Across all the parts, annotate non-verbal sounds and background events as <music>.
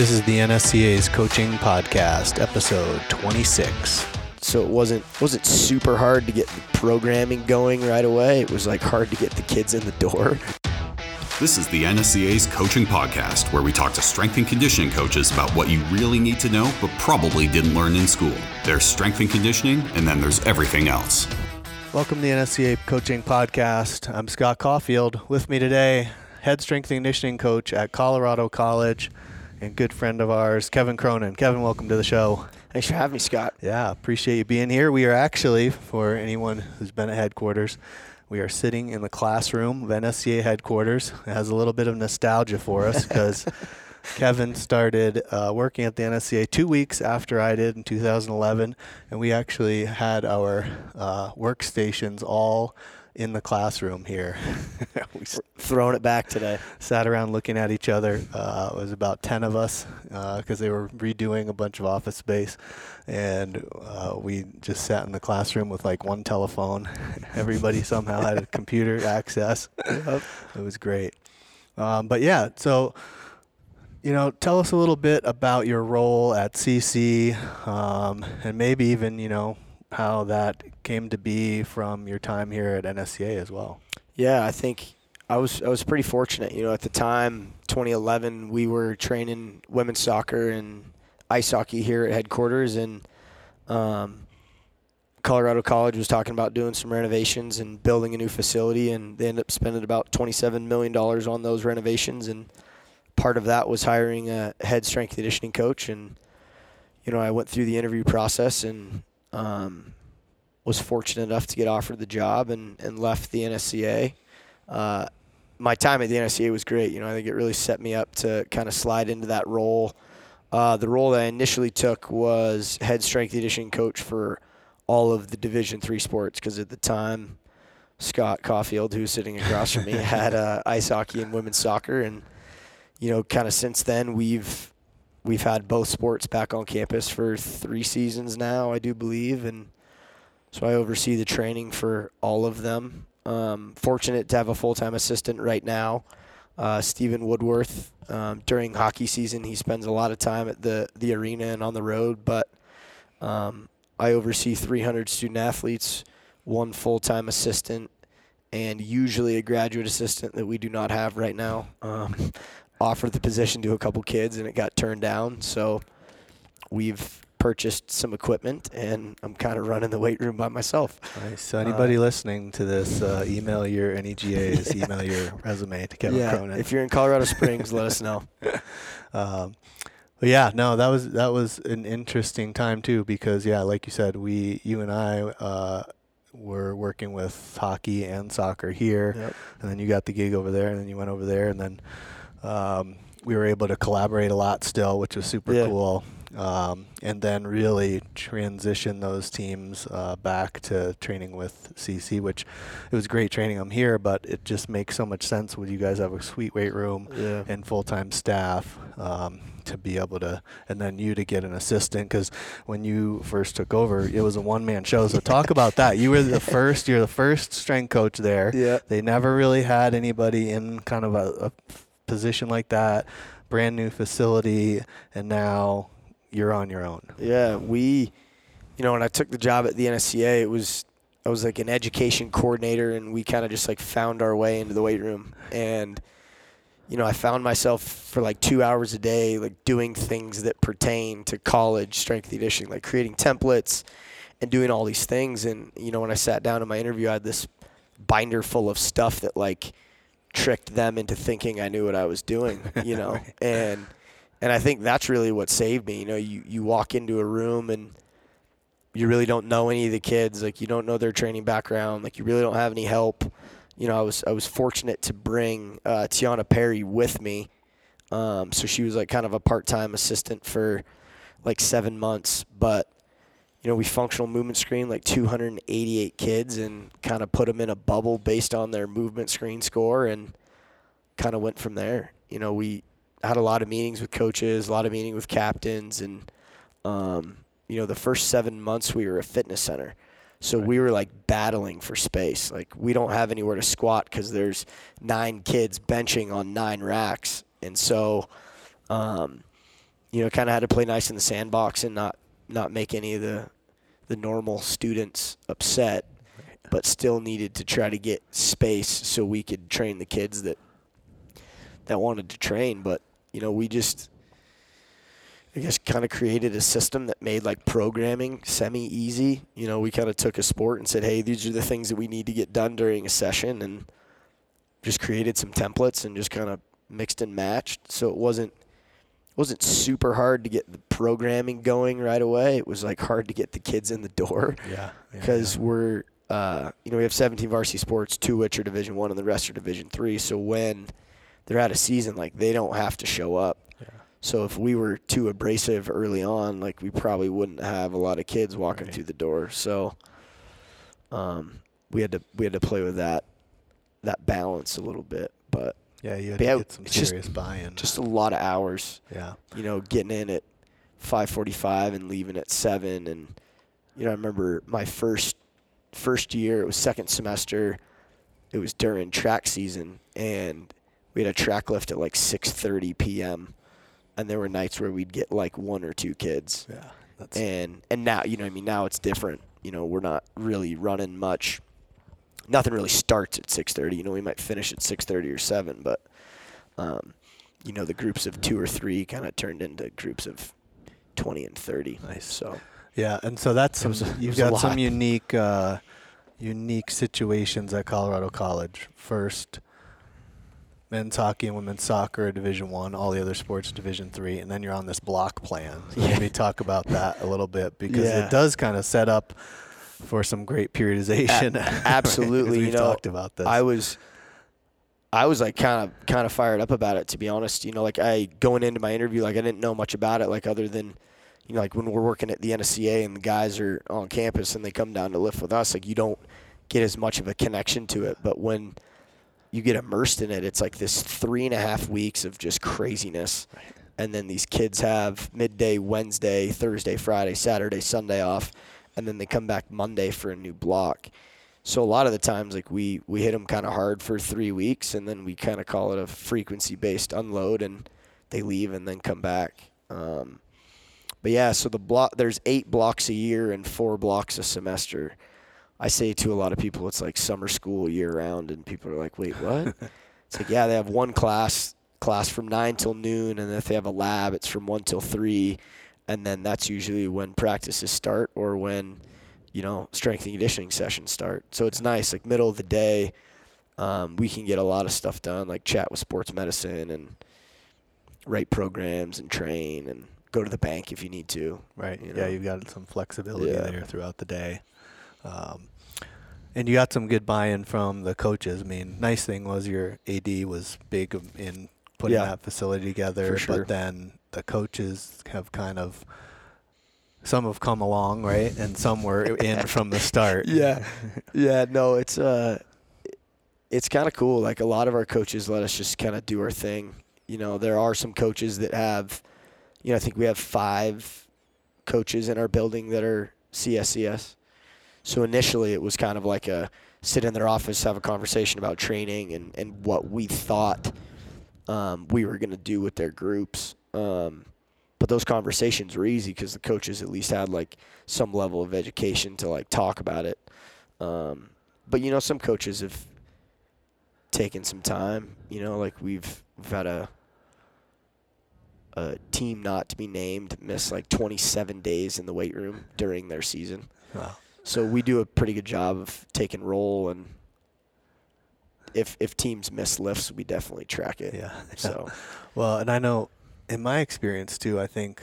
This is the NSCA's coaching podcast, episode 26. So it wasn't wasn't super hard to get the programming going right away. It was like hard to get the kids in the door. This is the NSCA's coaching podcast, where we talk to strength and conditioning coaches about what you really need to know but probably didn't learn in school. There's strength and conditioning, and then there's everything else. Welcome to the NSCA Coaching Podcast. I'm Scott Caulfield. With me today, head strength and conditioning coach at Colorado College and good friend of ours, Kevin Cronin. Kevin, welcome to the show. Thanks for having me, Scott. Yeah, appreciate you being here. We are actually, for anyone who's been at headquarters, we are sitting in the classroom of NSCA headquarters. It has a little bit of nostalgia for us because <laughs> Kevin started uh, working at the NSCA two weeks after I did in 2011, and we actually had our uh, workstations all in the classroom here. <laughs> we throwing it back today. Sat around looking at each other. Uh, it was about 10 of us because uh, they were redoing a bunch of office space. And uh, we just sat in the classroom with like one telephone. <laughs> Everybody somehow had a <laughs> computer access. It was great. Um, but yeah, so you know, tell us a little bit about your role at CC, um, and maybe even you know how that came to be from your time here at NSCA as well. Yeah, I think I was I was pretty fortunate. You know, at the time, 2011, we were training women's soccer and ice hockey here at headquarters, and um, Colorado College was talking about doing some renovations and building a new facility, and they ended up spending about 27 million dollars on those renovations, and part of that was hiring a head strength conditioning coach, and you know, I went through the interview process and um, was fortunate enough to get offered the job and, and left the NSCA. Uh, my time at the NSCA was great. You know, I think it really set me up to kind of slide into that role. Uh, the role that I initially took was head strength conditioning coach for all of the Division three sports because at the time, Scott Caulfield, who's sitting across from me, <laughs> had uh, ice hockey and women's soccer, and you know, kind of since then we've we've had both sports back on campus for three seasons now, I do believe, and so I oversee the training for all of them. Um, fortunate to have a full time assistant right now, uh, Stephen Woodworth. Um, during hockey season, he spends a lot of time at the the arena and on the road, but um, I oversee 300 student athletes, one full time assistant, and usually a graduate assistant that we do not have right now. Um, offered the position to a couple kids and it got turned down. So we've purchased some equipment and I'm kind of running the weight room by myself. Nice. So anybody uh, listening to this, uh, email your NEGAs, <laughs> email your resume to Kevin yeah, Cronin. If you're in Colorado Springs, let us know. <laughs> Um, but yeah, no, that was that was an interesting time too because yeah, like you said, we you and I uh, were working with hockey and soccer here, yep. and then you got the gig over there, and then you went over there, and then um, we were able to collaborate a lot still, which was super yeah. cool. Um, and then really transition those teams uh, back to training with CC, which it was great training them here, but it just makes so much sense when you guys have a sweet weight room yeah. and full time staff um, to be able to, and then you to get an assistant because when you first took over, it was a one man show. So talk <laughs> about that. You were the first. You're the first strength coach there. Yeah. They never really had anybody in kind of a, a position like that, brand new facility, and now you're on your own. Yeah, we, you know, when I took the job at the NSCA, it was I was like an education coordinator, and we kind of just like found our way into the weight room, and you know, I found myself for like two hours a day, like doing things that pertain to college strength conditioning, like creating templates and doing all these things. And you know, when I sat down in my interview, I had this binder full of stuff that like tricked them into thinking I knew what I was doing, <laughs> you know. right. And and I think that's really what saved me. You know, you you walk into a room and you really don't know any of the kids, like you don't know their training background, like you really don't have any help. You know, I was I was fortunate to bring uh, Tiana Perry with me. Um, so she was like kind of a part-time assistant for like seven months, but you know, we functional movement screen like 288 kids and kind of put them in a bubble based on their movement screen score and kind of went from there. You know, we had a lot of meetings with coaches, a lot of meetings with captains, and um, you know, the first seven months we were a fitness center. So right. we were like battling for space. Like we don't have anywhere to squat because there's nine kids benching on nine racks, and so um, you know, kind of had to play nice in the sandbox and not not make any of the the normal students upset, but still needed to try to get space so we could train the kids that that wanted to train. But you know, we just I guess kind of created a system that made like programming semi easy. You know, we kind of took a sport and said, "Hey, these are the things that we need to get done during a session," and just created some templates and just kind of mixed and matched. So it wasn't wasn't super hard to get the programming going right away. It was like hard to get the kids in the door. <laughs> Yeah. Because yeah. we're uh, you know we have 17 varsity sports, two which are Division One, and the rest are Division Three. So when they're out of season, like they don't have to show up. Yeah. So if we were too abrasive early on, like we probably wouldn't have a lot of kids walking Right. through the door. So um, we had to we had to play with that that balance a little bit, but Yeah, you had But to yeah, get some it's just- serious buy-in. just a lot of hours. yeah. You know, getting in at 5:45 and leaving at seven, and you know I remember my first first year. It was second semester. It was during track season, and we had a track lift at like 6:30 p.m. And there were nights where we'd get like one or two kids. Yeah. That's and and now you know I mean now it's different. You know, we're not really running much. Nothing really starts at 6:30. You know, we might finish at 6:30 or 7, but um, you know, the groups of 2 or 3 kind of turned into groups of 20 and 30. Nice. So, Yeah, and so that's some. was a- you've got some unique, uh, unique situations at Colorado College. First, men's hockey and women's soccer, Division One. All the other sports, Division Three, and then you're on this block plan. So <laughs> Yeah. maybe talk about that a little bit because Yeah. it does kind of set up for some great periodization. A- <laughs> absolutely, you know, talked about this. I was I was like kind of kind of fired up about it to be honest. You know, like I going into my interview like I didn't know much about it like other than you know like when we're working at the NSCA and the guys are on campus and they come down to lift with us like you don't get as much of a connection to it, but when you get immersed in it, it's like this three and a half weeks of just craziness. And then these kids have midday, Wednesday, Thursday, Friday, Saturday, Sunday off, and then they come back Monday for a new block. So a lot of the times, like we we hit them kind of hard for three weeks, and then we kind of call it a frequency based unload, and they leave and then come back. Um, but yeah, so the block there's eight blocks a year and four blocks a semester. I say to a lot of people, it's like summer school year round, and people are like, "Wait, what?" <laughs> it's like, yeah, they have one class class from nine till noon, and if they have a lab, it's from one till three, and then that's usually when practices start or when you know strength and conditioning sessions start. So it's nice, like middle of the day, um, we can get a lot of stuff done, like chat with sports medicine and write programs and train and go to the bank if you need to. Right. you Yeah, you've got some flexibility Yeah. there throughout the day. Um, and you got some good buy-in from the coaches. I mean, nice thing was your AD was big in putting Yeah. that facility together, sure. but then the coaches have kind of some have come along, right? And some were in from the start. <laughs> Yeah. <laughs> yeah, no, it's uh it's kind of cool. Like a lot of our coaches let us just kind of do our thing. You know, there are some coaches that have you know, I think we have 5 coaches in our building that are CSCS. So initially it was kind of like a sit in their office, have a conversation about training and and what we thought um, we were going to do with their groups. Um, but those conversations were easy because the coaches at least had like some level of education to like talk about it. Um, but you know, some coaches have taken some time. You know, like we've we've had a a team not to be named miss like 27 days in the weight room during their season. Wow. So we do a pretty good job of taking roll and if if teams miss lifts, we definitely track it. Yeah. <laughs> So Well, and I know in my experience too, I think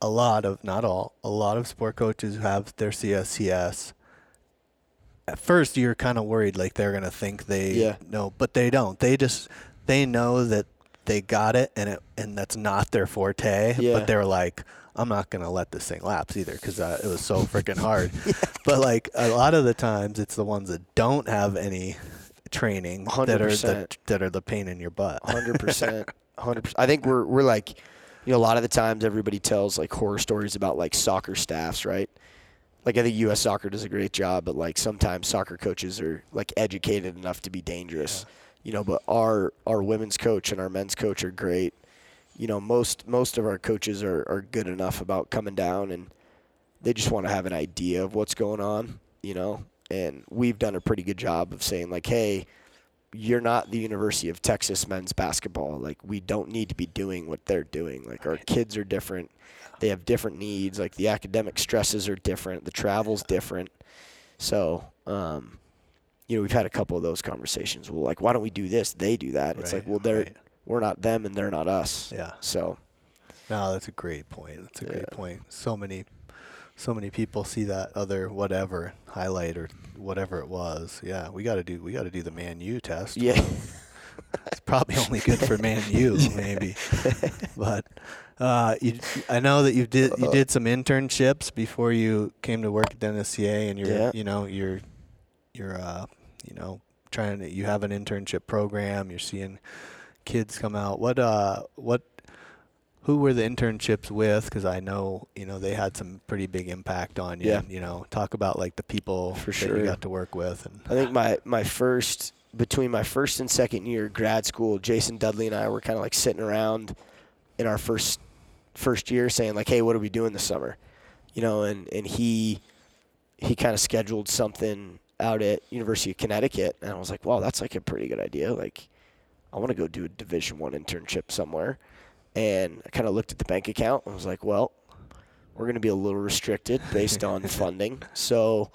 a lot of, not all, a lot of sport coaches who have their CSCS. At first, you're kind of worried like they're going to think they Yeah. know, but they don't. They just, they know that they got it and it, and that's not their forte, Yeah. but they're like, I'm not going to let this thing lapse either because uh, it was so <laughs> freaking hard. yeah. But like a lot of the times, it's the ones that don't have any training that are the, that are the pain in your butt. hundred percent, <laughs> hundred percent. I think we're we're like, you know, a lot of the times everybody tells like horror stories about like soccer staffs, right? Like I think U.S. Soccer does a great job, but like sometimes soccer coaches are like educated enough to be dangerous, you know. But our our women's coach and our men's coach are great, you know, most most of our coaches are, are good enough about coming down and they just want to have an idea of what's going on, you know. And we've done a pretty good job of saying like, hey, you're not the University of Texas men's basketball. Like we don't need to be doing what they're doing. Like our kids are different. They have different needs. Like the academic stresses are different. The travel's different. So, um, you know, we've had a couple of those conversations. Well, like, why don't we do this? They do that. It's like, well, they're right. we're not them and they're not us. Yeah. So No, that's a great point. That's a great point. So many, so many people see that other whatever highlight or whatever it was. Yeah, we got to do. We got to do the Man U test. yeah, <laughs> It's probably only good for Man <laughs> U, maybe. But uh, you, I know that you did you did some internships before you came to work at the NSCA, and you're Yeah. you know you're you're uh, you know trying to you have an internship program. You're seeing kids come out. What uh what who were the internships with? Because I know you know they had some pretty big impact on you. Yeah. And, you know, talk about like the people For that sure. you got to work with, and I think my my first between my first and second year grad school, Jason Dudley and I were kind of like sitting around in our first first year saying like, "Hey, what are we doing this summer?" You know, and and he he kind of scheduled something out at University of Connecticut, and I was like, "Wow, that's like a pretty good idea." Like, I want to go do a Division One internship somewhere, and I kind of looked at the bank account and was like, "Well." We're going to be a little restricted based <laughs> on funding. So,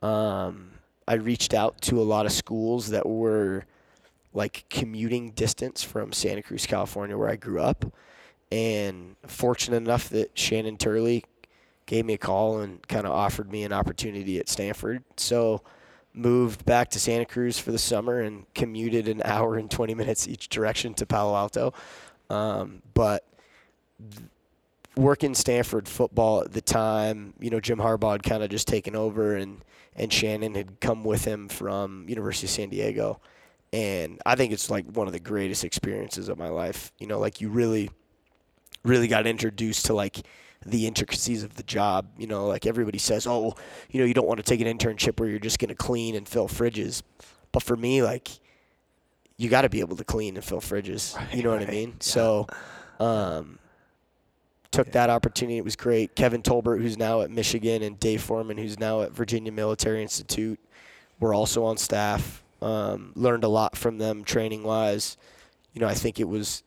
um, I reached out to a lot of schools that were like commuting distance from Santa Cruz, California, where I grew up. And fortunate enough that Shannon Turley gave me a call and kind of offered me an opportunity at Stanford. So moved back to Santa Cruz for the summer and commuted an hour and 20 minutes each direction to Palo Alto. Um, but working Stanford football at the time, you know, Jim Harbaugh had kind of just taken over and and Shannon had come with him from University of San Diego. And I think it's like one of the greatest experiences of my life. You know, like you really really got introduced to like the intricacies of the job. You know, like everybody says, "Oh, you know, you don't want to take an internship where you're just going to clean and fill fridges." But for me, like you got to be able to clean and fill fridges. you know what I right. mean? So um took that opportunity. It was great. Kevin Tolbert, who's now at Michigan, and Dave Foreman, who's now at Virginia Military Institute, were also on staff. Um, learned a lot from them training wise. You know, I think it was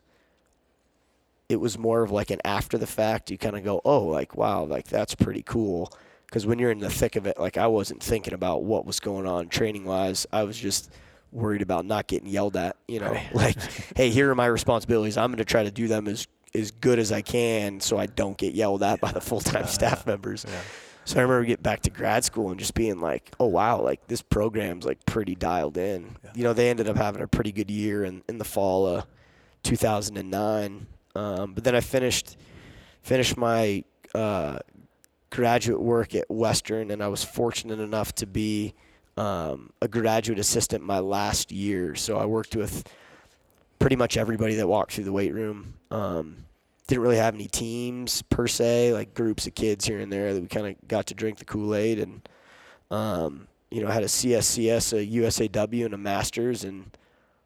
it was more of like an after the fact. You kind of go, oh, like wow, like that's pretty cool. Because when you're in the thick of it, like I wasn't thinking about what was going on training wise. I was just worried about not getting yelled at. You know, Right. <laughs> like, <laughs> hey, here are my responsibilities. I'm going to try to do them as as good as I can, so I don't get yelled at by the full time staff members. yeah. So I remember getting back to grad school and just being like, oh wow, like this program's like pretty dialed in. Yeah. You know, they ended up having a pretty good year in, in the fall of 2009. Um, but then I finished finished my uh, graduate work at Western, and I was fortunate enough to be um, a graduate assistant my last year. So I worked with pretty much everybody that walked through the weight room. Um, didn't really have any teams per se, like groups of kids here and there that we kind of got to drink the Kool Aid, and um, you know, I had a CSCS, a USAW, and a Masters, and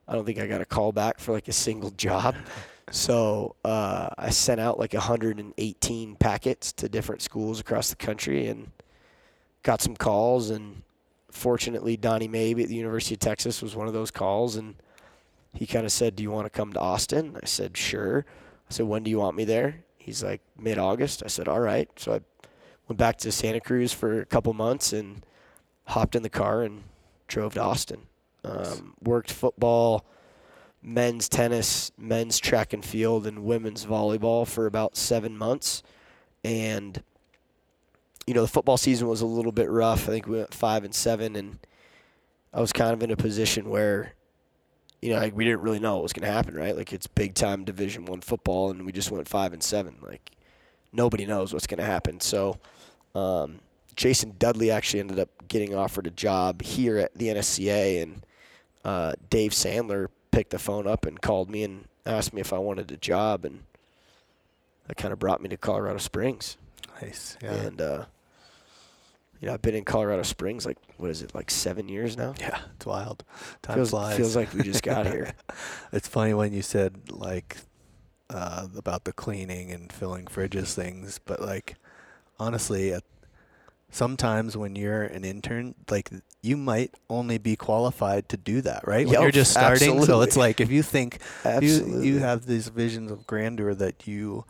I don't think I got a call back for like a single job. <laughs> So uh, I sent out like 118 packets to different schools across the country, and got some calls. And fortunately, Donnie Maib at the University of Texas was one of those calls, and he kind of said, "Do you want to come to Austin?" I said, "Sure." I said, "When do you want me there?" He's like, "Mid-August." I said, "All right." So I went back to Santa Cruz for a couple months and hopped in the car and drove to Austin. Um, worked football, men's tennis, men's track and field, and women's volleyball for about seven months. And you know, the football season was a little bit rough. I think we went five and seven, and I was kind of in a position where, you know, like we didn't really know what was going to happen, right? Like it's big time Division One football, and we just went five and seven. Like nobody knows what's going to happen. So, um, Jason Dudley actually ended up getting offered a job here at the NSCA, and uh, Dave Sandler picked the phone up and called me and asked me if I wanted a job, and that kind of brought me to Colorado Springs. Nice. Yeah. And uh, you know, I've been in Colorado Springs like what is it, like seven years now? yeah, it's wild. Time feels flies. feels like we just got here. <laughs> it's funny when you said like uh, about the cleaning and filling fridges things, but like honestly, at, sometimes when you're an intern, like you might only be qualified to do that, right? When Yep, you're just starting, so it's like if you think you you have these visions of grandeur that you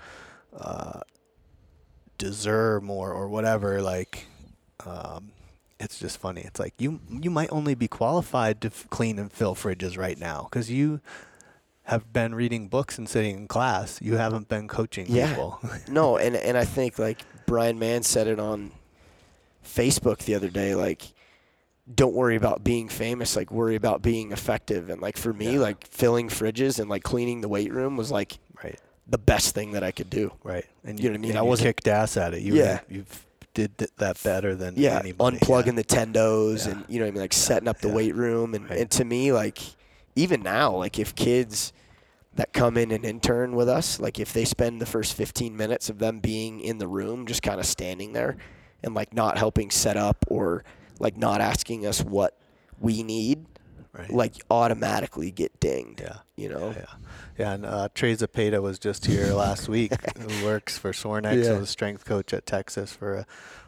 uh, deserve more or whatever, like. Um, it's just funny. It's like you you might only be qualified to f- clean and fill fridges right now because you have been reading books and sitting in class. You haven't been coaching Yeah. people. <laughs> no, and and I think like Bryan Mann said it on Facebook the other day. Like, don't worry about being famous. Like, worry about being effective. And like for me, Yeah. like filling fridges and like cleaning the weight room was like right, the best thing that I could do. right. And You know what I mean? I wasn't- kicked ass at it. You Yeah. you did that better than Yeah, anybody. unplugging yeah. the tendos Yeah. and you know I mean, like setting up the yeah. weight room. And Right. and to me, like even now, like if kids that come in and intern with us, like if they spend the first 15 minutes of them being in the room, just kind of standing there and like not helping set up or like not asking us what we need, Right. like automatically get dinged. Yeah. You know? Yeah, yeah, and uh, Trey Zepeda was just here <laughs> last week. Who works for Sorinex? Yeah. Was a strength coach at Texas for uh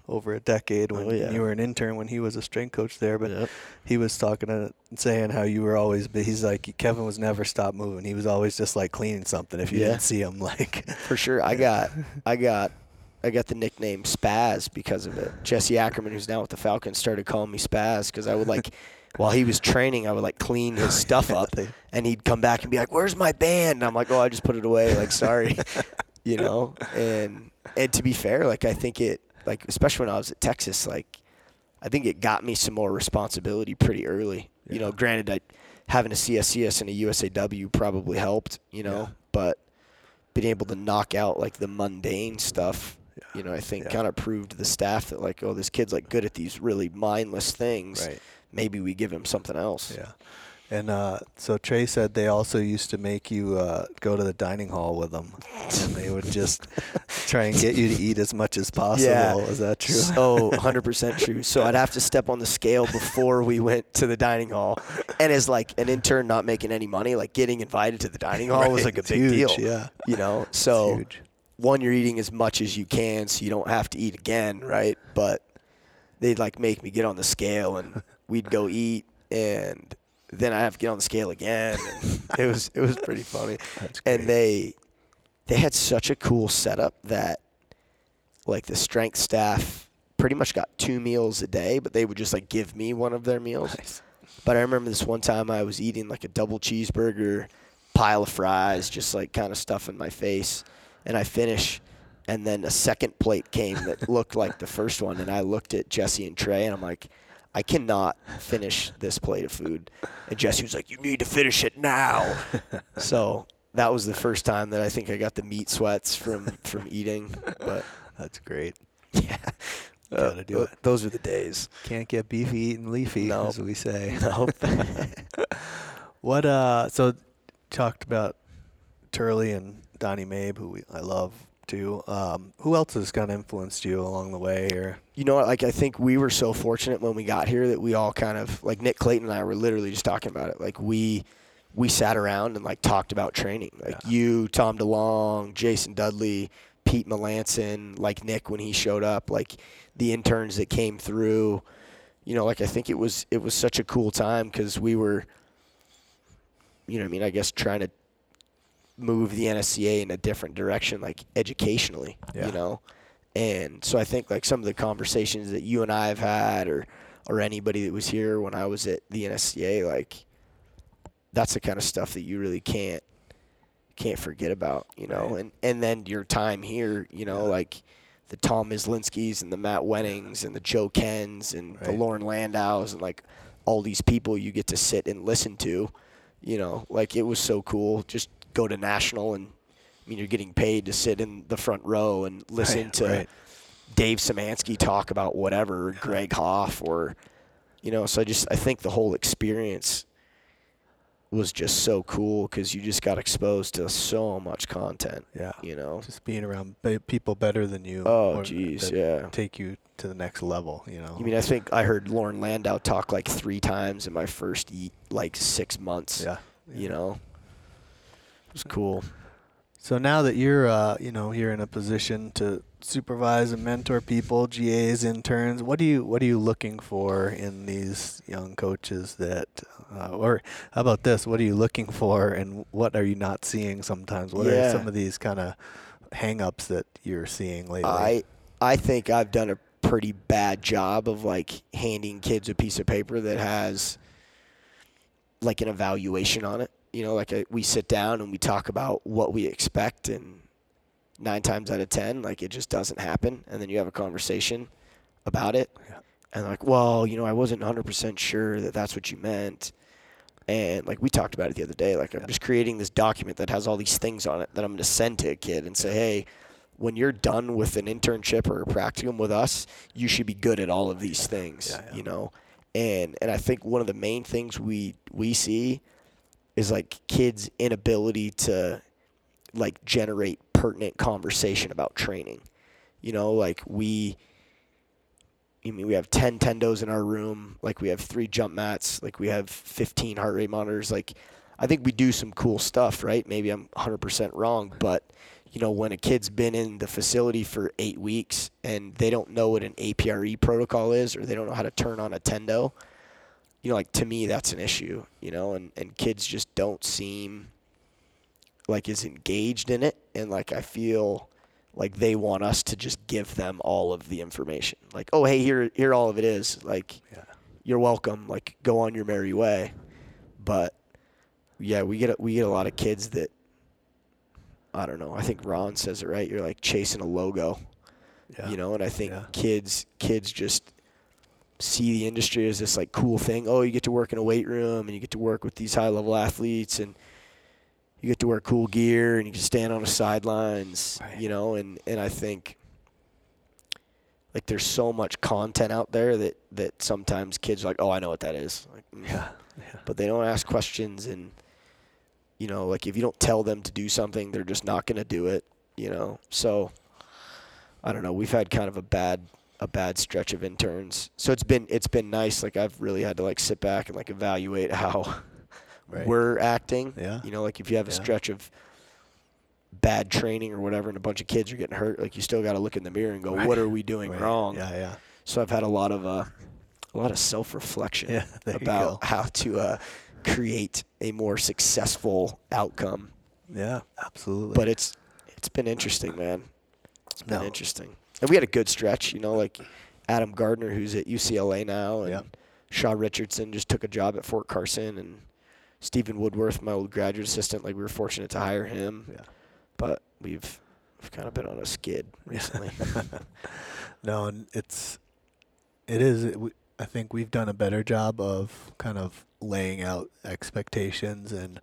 over a decade. When Oh, yeah. you were an intern, when he was a strength coach there, but Yep. he was talking and saying how you were always. But he's like Kevin was never stopped moving. He was always just like cleaning something. If you Yeah. didn't see him, <laughs> like For sure. I got I got I got the nickname Spaz because of it. Jesse Ackerman, who's now with the Falcons, started calling me Spaz because I would like <laughs> while he was training, I would like clean his <laughs> stuff up and he'd come back and be like, Where's my band? And I'm like, Oh, I just put it away, like sorry. <laughs> you know? And and to be fair, like I think it like especially when I was at Texas, like I think it got me some more responsibility pretty early. You know, granted I having a CSCS and a USAW probably helped, you know, Yeah. but being able to knock out like the mundane stuff, you know, I think Yeah. kind of proved to the staff that like, oh, this kid's like good at these really mindless things. right. Maybe we give him something else. Yeah. And uh, so Trey said they also used to make you uh, go to the dining hall with them, and they would just <laughs> try and get you to eat as much as possible. Yeah. Is that true? So 100% true. So I'd have to step on the scale before we went to the dining hall. And as like an intern not making any money, like getting invited to the dining hall was like a big huge, deal. Yeah. You know, so one, you're eating as much as you can so you don't have to eat again, right? But they'd like make me get on the scale and we'd go eat and then I have to get on the scale again. <laughs> It was it was pretty funny. And they they had such a cool setup that like the strength staff pretty much got two meals a day, but they would just like give me one of their meals. Nice. But I remember this one time I was eating like a double cheeseburger, pile of fries, just like kind of stuff in my face, and I finish, and then a second plate came that looked like the first one, and I looked at Jesse and Trey, and I'm like, I cannot finish this plate of food, and Jesse was like, You need to finish it now. <laughs> so that was the first time that I think I got the meat sweats from from eating, but <laughs> That's great. yeah, Gotta do uh, it. Those are the days. Can't get beefy eating leafy, No. as we say. <laughs> Nope. What uh? So talked about Turley and Donnie Maib, who we, I love too. Um, who else has kind of influenced you along the way, or you know? Like I think we were so fortunate when we got here that we all kind of like Nick Clayton and I were literally just talking about it. Like we we sat around and like talked about training. Like Yeah. you, Tom DeLong, Jason Dudley, Pete Melanson, like Nick when he showed up, like the interns that came through. You know, like I think it was it was such a cool time because we were, you know, I mean, I guess trying to move the NSCA in a different direction, like educationally. Yeah. You know, and so I think like some of the conversations that you and I have had, or or anybody that was here when I was at the NSCA, like that's the kind of stuff that you really can't can't forget about, you know. Right. And and then your time here, you know, Yeah. like the Tom Myslinskis and the Matt Wennings and the Joe Kenns and the Right. Loren Landows and like all these people you get to sit and listen to, you know, like it was so cool. Just go to national and I mean you're getting paid to sit in the front row and listen Right, to right. Dave Samansky talk about whatever, Greg Haff, or you know. So I just I think the whole experience was just so cool because you just got exposed to so much content. yeah, You know. just being around people better than you. Oh, jeez, yeah. Take you to the next level. You know. I mean, I think I heard Loren Landow talk like three times in my first like six months. yeah. You know. It was cool. So now that you're, uh, you know, you're in a position to supervise and mentor people, GAs, interns, what do you what are you looking for in these young coaches that, uh, or how about this? What are you looking for, and what are you not seeing sometimes? What Yeah. are some of these kind of hang-ups that you're seeing lately? I I think I've done a pretty bad job of like handing kids a piece of paper that has like an evaluation on it. You know, like a, we sit down and we talk about what we expect, and nine times out of ten, like it just doesn't happen. And then you have a conversation about it, Yeah. and like, well, you know, I wasn't 100% sure that that's what you meant. And like we talked about it the other day, like I'm just creating this document that has all these things on it that I'm going to send to a kid and say, hey, when you're done with an internship or a practicum with us, you should be good at all of these things, Yeah, yeah. you know. And and I think one of the main things we we see is like kids' inability to like generate pertinent conversation about training. You know, like we I mean, we have 10 tendos in our room. Like, we have three jump mats. Like, we have 15 heart rate monitors. Like, I think we do some cool stuff, right? Maybe I'm 100% wrong, but, you know, when a kid's been in the facility for eight weeks and they don't know what an APRE protocol is or they don't know how to turn on a tendo, you know, like, to me, that's an issue, you know, and, and kids just don't seem like as engaged in it. And, like, I feel like they want us to just give them all of the information. Like, oh hey, here here all of it is. Like Yeah. you're welcome. Like go on your merry way. But yeah, we get a, we get a lot of kids that I don't know. I think Ron says it right. You're like chasing a logo, yeah. you know, and I think Yeah. kids kids just see the industry as this like cool thing. Oh, you get to work in a weight room and you get to work with these high level athletes and you get to wear cool gear and you can stand on the sidelines, Right. you know, and, and I think like there's so much content out there that, that sometimes kids are like, oh, I know what that is. Like, mm. yeah, yeah. But they don't ask questions and, you know, like if you don't tell them to do something, they're just not going to do it, you know? So I don't know. We've had kind of a bad, a bad stretch of interns. So it's been, it's been nice. Like I've really had to like sit back and like evaluate how <laughs> Right. we're acting. Yeah. You know, like if you have a Yeah. stretch of bad training or whatever and a bunch of kids are getting hurt, like you still got to look in the mirror and go, Right. what are we doing Right. wrong? Yeah, yeah. So I've had a lot of uh, a lot of self-reflection Yeah, <laughs> about how to uh, create a more successful outcome. Yeah, absolutely. But it's it's been interesting, man. It's been No. interesting, and we had a good stretch. You know, like Adam Gardner, who's at UCLA now, and Yeah. Shaw Richardson just took a job at Fort Carson, and Stephen Woodworth, my old graduate assistant, like we were fortunate to hire him. Yeah. But we've we've kind of been on a skid <laughs> recently. <laughs> no, and it's it is. It, we, I think we've done a better job of kind of laying out expectations and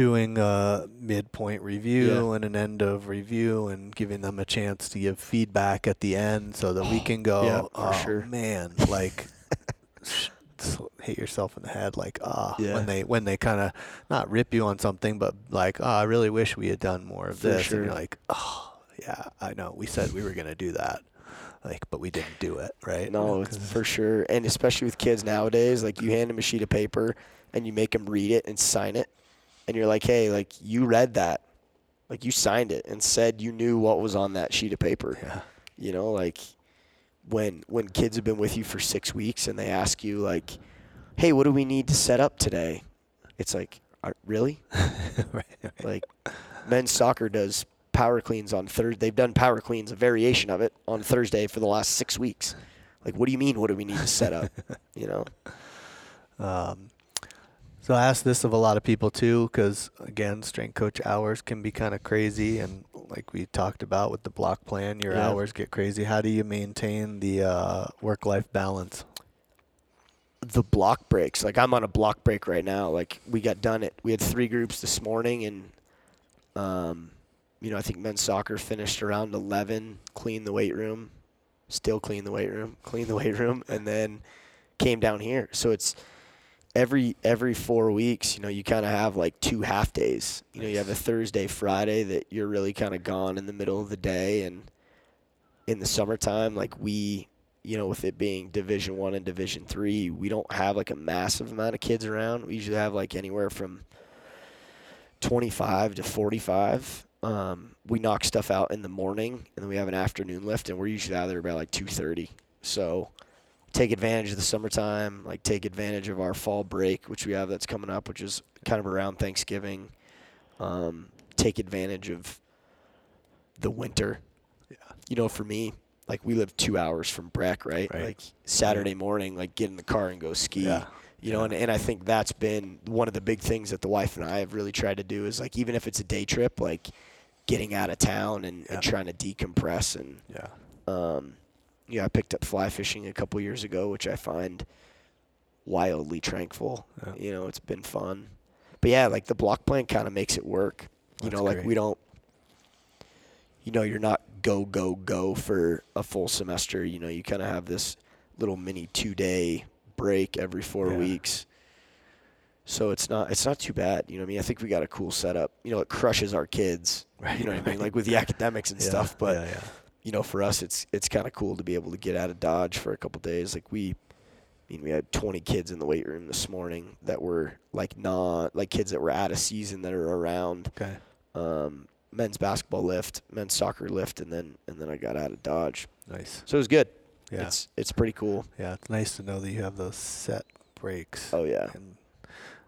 doing a midpoint review Yeah. and an end of review and giving them a chance to give feedback at the end so that we can go, Yeah, for oh sure." man, <laughs> like hit yourself in the head like ah Yeah. when they when they kind of not rip you on something but like oh I really wish we had done more of For this sure. and you're like oh yeah I know we said we were gonna do that like but we didn't do it right No, for sure. And especially with kids nowadays, like you hand them a sheet of paper and you make them read it and sign it. And you're like, hey, like you read that. Like you signed it and said you knew what was on that sheet of paper. yeah You know, like when when kids have been with you for six weeks and they ask you like, hey, what do we need to set up today? It's like, "Are- really? <laughs> right, right. Like men's soccer does power cleans on Thursday. They've done power cleans, a variation of it, on Thursday for the last six weeks. Like, what do you mean? What do we need to set up? <laughs> You know? Um, so I ask this of a lot of people too, because again, strength coach hours can be kind of crazy, and like we talked about with the block plan, your Yeah. hours get crazy. How do you maintain the uh, work-life balance? The block breaks. Like, I'm on a block break right now. Like, we got done it. We had three groups this morning, and, um, you know, I think men's soccer finished around 11, clean the weight room, still clean the weight room, clean the weight room, and then came down here. So it's every every four weeks, you know, you kind of have like two half days. You know, you have a Thursday, Friday that you're really kind of gone in the middle of the day, and in the summertime, like we, you know, with it being Division One and Division Three, we don't have like a massive amount of kids around. We usually have like anywhere from 25 to 45 um, we knock stuff out in the morning, and then we have an afternoon lift, and we're usually out there by like two thirty. So take advantage of the summertime, like take advantage of our fall break, which we have that's coming up, which is kind of around Thanksgiving. Um, take advantage of the winter. Yeah. You know, for me, like we live two hours from Breck, right? Right. Like Saturday morning, like get in the car and go ski. Yeah. You know, and, and I think that's been one of the big things that the wife and I have really tried to do is like even if it's a day trip, like getting out of town and, Yeah. and trying to decompress and Yeah. um, yeah, I picked up fly fishing a couple years ago, which I find wildly tranquil. Yeah. You know, it's been fun. But yeah, like the block plan kind of makes it work. You That's know, like great. we don't, you know, you're not go, go, go for a full semester. You know, you kind of have this little mini two day break every four Yeah. weeks. So it's not it's not too bad. You know what I mean? I think we got a cool setup. You know, it crushes our kids. Right, you know what I mean? Like with the academics and <laughs> Yeah, stuff. But yeah, yeah. You know, for us, it's it's kind of cool to be able to get out of Dodge for a couple days. Like we, I mean, we had 20 kids in the weight room this morning that were like not like kids that were out of season that are around Okay. um, men's basketball lift, men's soccer lift, and then and then I got out of Dodge. Nice. So it was good. Yeah. It's it's pretty cool. Yeah. It's nice to know that you have those set breaks. Oh yeah. And And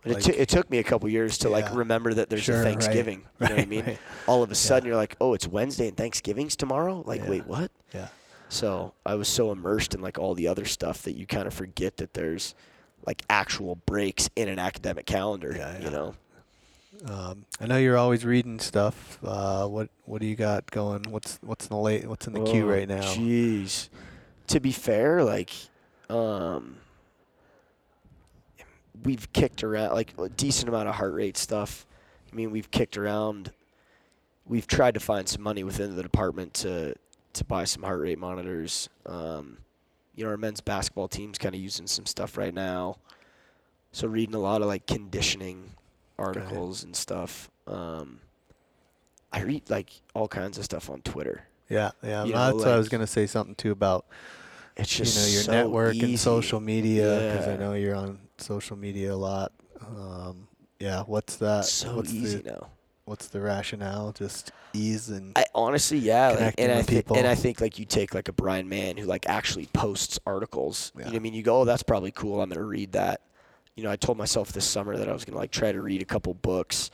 like- it, t- it took me a couple years to like remember that there's Sure, a right, Thanksgiving. You know what I mean? right. All of a sudden you're like, oh, it's Wednesday and Thanksgiving's tomorrow. Like, Yeah. wait, what? yeah. So I was so immersed in like all the other stuff that you kind of forget that there's like actual breaks in an academic calendar. Yeah, yeah. You know. Um, I know you're always reading stuff. Uh, what What do you got going? What's What's in the late? What's in the queue Oh, right now? Jeez. To be fair, like, um, we've kicked around like a decent amount of heart rate stuff. I mean, we've kicked around. We've tried to find some money within the department to to buy some heart rate monitors. Um, you know, our men's basketball team's kind of using some stuff right now. So reading a lot of like conditioning articles and stuff. Um, I read like all kinds of stuff on Twitter. Yeah, yeah. You know, that's what I was gonna say something too about It's you just know your so network easy. and social media because I know you're on social media a lot. Um, yeah, what's that? so what's easy the now. what's the rationale? Just ease and I honestly, yeah, like, and I people. and I think like you take like a Bryan Mann who like actually posts articles. You know what I mean? You go, oh, that's probably cool. I'm gonna read that. You know, I told myself this summer that I was gonna like try to read a couple books,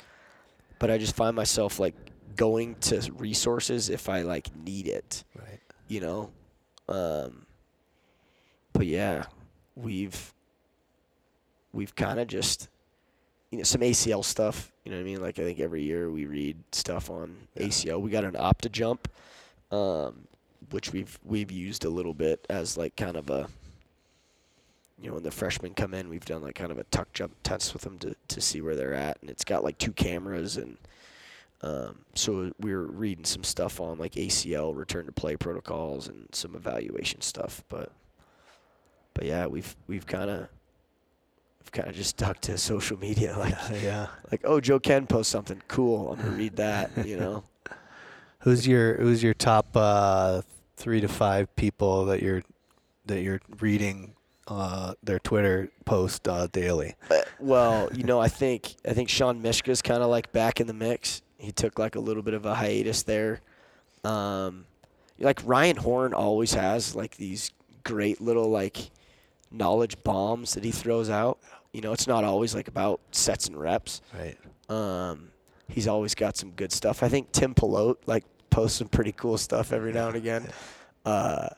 but I just find myself like going to resources if I like need it. right. You know, um, but yeah, we've we've kind of just you know some ACL stuff. You know what I mean? Like I think every year we read stuff on Yeah. ACL. We got an OptoJump, um, which we've we've used a little bit as like kind of a you know when the freshmen come in, we've done like kind of a tuck jump test with them to to see where they're at, and it's got like two cameras and. Um, so we were reading some stuff on like ACL return to play protocols and some evaluation stuff, but but yeah, we've we've kind of we've kind of just stuck to social media, <laughs> like Yeah, <laughs> yeah. like oh Joe Kenn post something cool, I'm gonna read that, you know. <laughs> Who's your Who's your top uh, three to five people that you're that you're reading uh, their Twitter post uh, daily? Uh, well, you know, I think I think Sean Mishka's kind of like back in the mix. He took like a little bit of a hiatus there. Um, like Ryan Horn always has like these great little like knowledge bombs that he throws out. You know, it's not always like about sets and reps. Right. Um, he's always got some good stuff. I think Tim Pelote like posts some pretty cool stuff every now and again. Uh,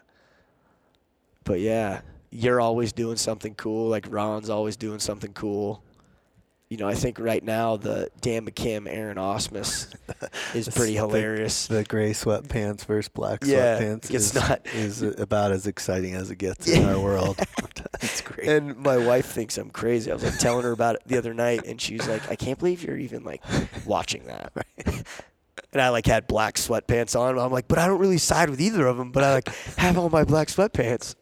but yeah, you're always doing something cool. Like Ron's always doing something cool. You know, I think right now the Dan McKim, Aaron Osmus <laughs> is pretty hilarious. The gray sweatpants versus black Yeah, sweatpants it's is, not- <laughs> is about as exciting as it gets in our world. <laughs> it's great. And my wife thinks I'm crazy. I was like telling her about it the other night, and she's like, "I can't believe you're even like watching that." Right. And I like had black sweatpants on. I'm like, but I don't really side with either of them. But I like have all my black sweatpants.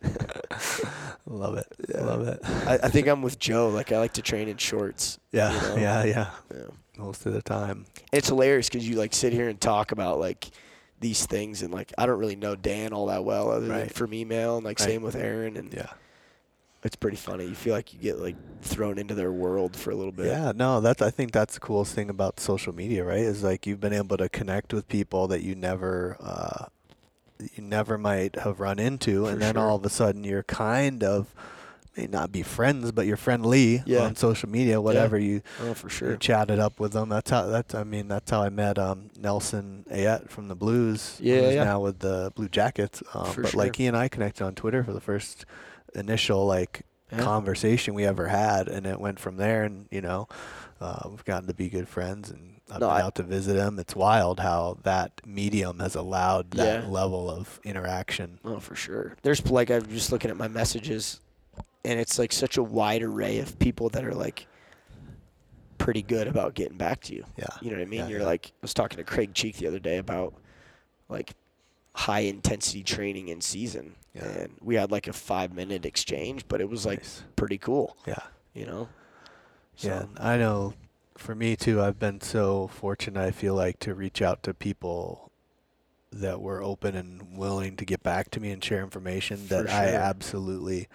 Love it. Yeah. Love it. I, I think I'm with Joe. Like I like to train in shorts. Yeah, you know? yeah, yeah. Yeah. Most of the time. It's hilarious because you like sit here and talk about like these things, and like I don't really know Dan all that well, other than from email, and like Right. same with Aaron, and Yeah. it's pretty funny. You feel like you get like thrown into their world for a little bit. Yeah, no, that's I think that's the coolest thing about social media, right? Is like you've been able to connect with people that you never uh, you never might have run into, For and then sure. all of a sudden you're kind of may not be friends, but you're friendly Yeah. on social media. Whatever you Oh, for you chatted up with them. That's how that's I mean that's how I met um, Nelson Ayotte from the Blues. Yeah, who's yeah. now with the Blue Jackets. Um, but like he and I connected on Twitter for the first initial like Yeah. conversation we ever had, and it went from there. And you know, uh, we've gotten to be good friends, and I've No, been I- out to visit him. It's wild how that medium has allowed that Yeah. level of interaction. Oh, for sure. There's like I'm just looking at my messages, and it's like such a wide array of people that are like pretty good about getting back to you. Yeah, You know what I mean? Yeah, You're yeah. like I was talking to Craig Cheek the other day about like high intensity training in season, Yeah. and we had like a five minute exchange, but it was like Nice. pretty cool. yeah. You know? Yeah, I know. For me too, I've been so fortunate. I feel like to reach out to people that were open and willing to get back to me and share information that For I absolutely,